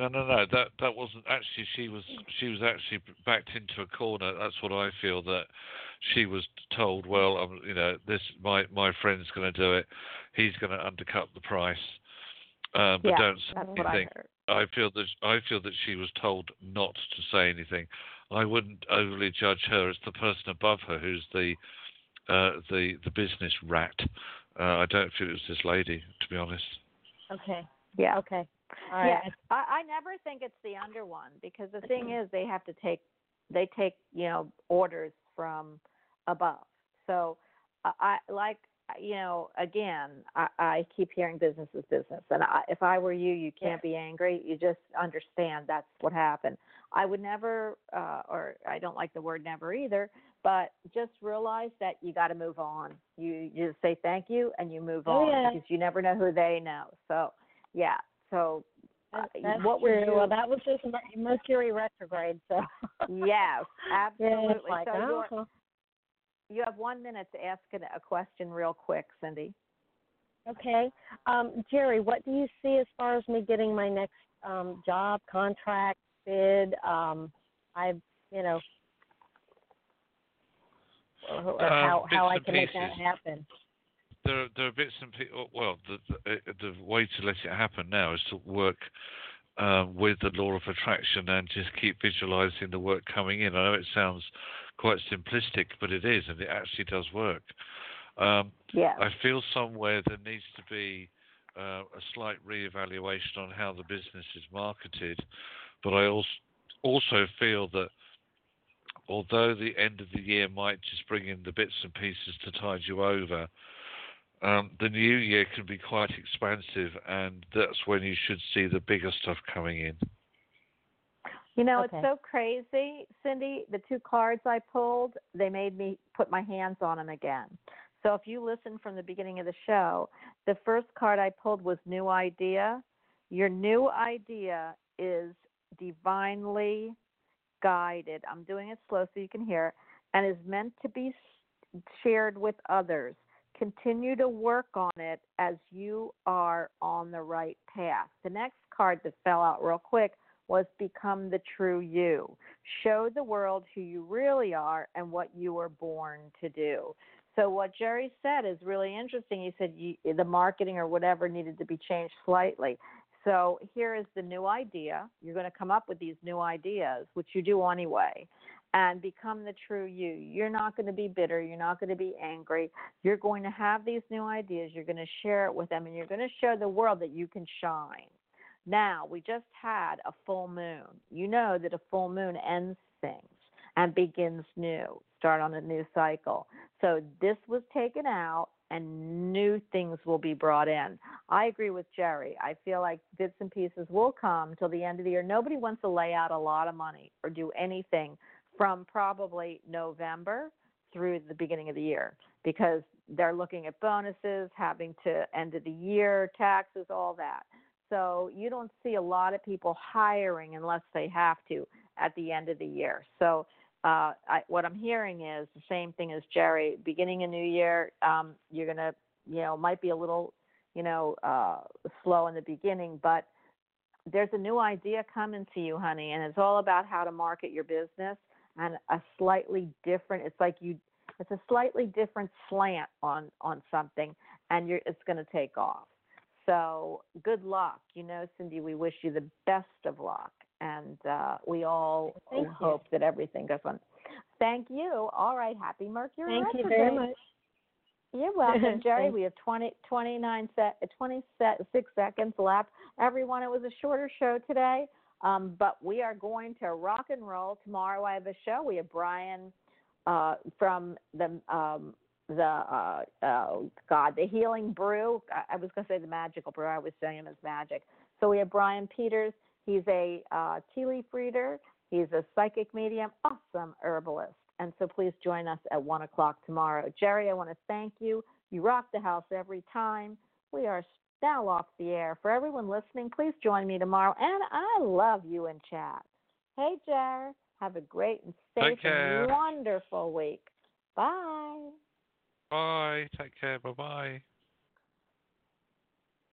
no, no, no. That that wasn't actually. She was she was actually backed into a corner. That's what I feel. That she was told, well, um, you know, this my my friend's going to do it. He's going to undercut the price. Uh, but yeah, don't say I anything. heard. I feel that I feel that she was told not to say anything. I wouldn't overly judge her. It's the person above her who's the uh, the the business rat. Uh, I don't feel it was this lady, to be honest. Okay, Yeah. okay, all right. Yeah, I, I never think it's the under one because the thing is they have to take they take you know orders from above. So uh, I like you know again I, I keep hearing business is business, and I, if I were you, you can't be angry. You just understand that's what happened. I would never, uh, or I don't like the word never either, but just realize that you got to move on. You you just say thank you and you move Oh, on yeah. because you never know who they know. So yeah, so uh, That- what would true. you? Well, that was just Mercury retrograde, so. yes, [laughs] absolutely. it's like, so you're, oh, you have one minute to ask a, a question real quick, Cindy. okay. Um, Jerry, what do you see as far as me getting my next um, job, contract, bid? Um, I, you know, or, or Um, how how I can and make that happen. There are, there are bits and pieces. Well, the, the the way to let it happen now is to work um, with the law of attraction and just keep visualizing the work coming in. I know it sounds quite simplistic, but it is, and it actually does work. Um, Yes. I feel somewhere there needs to be uh, a slight reevaluation on how the business is marketed, but I also also feel that although the end of the year might just bring in the bits and pieces to tide you over, um, the new year can be quite expansive, and that's when you should see the bigger stuff coming in. You know, Okay. it's so crazy, Cindy. The two cards I pulled, they made me put my hands on them again. So if you listen from the beginning of the show, the first card I pulled was new idea. Your new idea is divinely guided. I'm doing it slow so you can hear, and is meant to be shared with others. Continue to work on it as you are on the right path. The next card that fell out real quick was become the true you. Show the world who you really are and what you were born to do. So what Jerry said is really interesting. He said you, the marketing or whatever needed to be changed slightly. So here is the new idea. You're going to come up with these new ideas, which you do anyway, and become the true you. You're not going to be bitter. You're not going to be angry. You're going to have these new ideas. You're going to share it with them, and you're going to show the world that you can shine. Now, we just had a full moon. You know that a full moon ends things and begins new, start on a new cycle. So this was taken out and new things will be brought in. I agree with Jerry. I feel like bits and pieces will come till the end of the year. Nobody wants to lay out a lot of money or do anything from probably November through the beginning of the year because they're looking at bonuses, having to end of the year, taxes, all that. So you don't see a lot of people hiring unless they have to at the end of the year. So uh, I, what I'm hearing is the same thing as Jerry. Beginning a new year, um, you're gonna, you know, might be a little, you know, uh, slow in the beginning, but there's a new idea coming to you, honey, and it's all about how to market your business and a slightly different. It's like you, it's a slightly different slant on on something, and you're it's going to take off. So good luck. You know, Cindy, we wish you the best of luck, and uh, we all Thank you. hope that everything goes on. Thank you. All right. Happy Mercury. Thank you very much. You're [laughs] welcome, Jerry. We have 20, 29 se- 26 seconds left. Everyone, it was a shorter show today. Um, but we are going to rock and roll tomorrow. I have a show. We have Brian uh, from the um, the uh, oh God, the Healing Brew. I, I was going to say the Magical Brew. I was saying him as Magic. So we have Brian Peters. He's a uh, tea leaf reader. He's a psychic medium, awesome herbalist. And so please join us at one o'clock tomorrow. Jerry, I want to thank you. You rock the house every time. We are now off the air. For everyone listening, please join me tomorrow. And I love you in chat. Hey, Jerry, have a great and safe and wonderful week. Bye. Bye. Take care. Bye bye.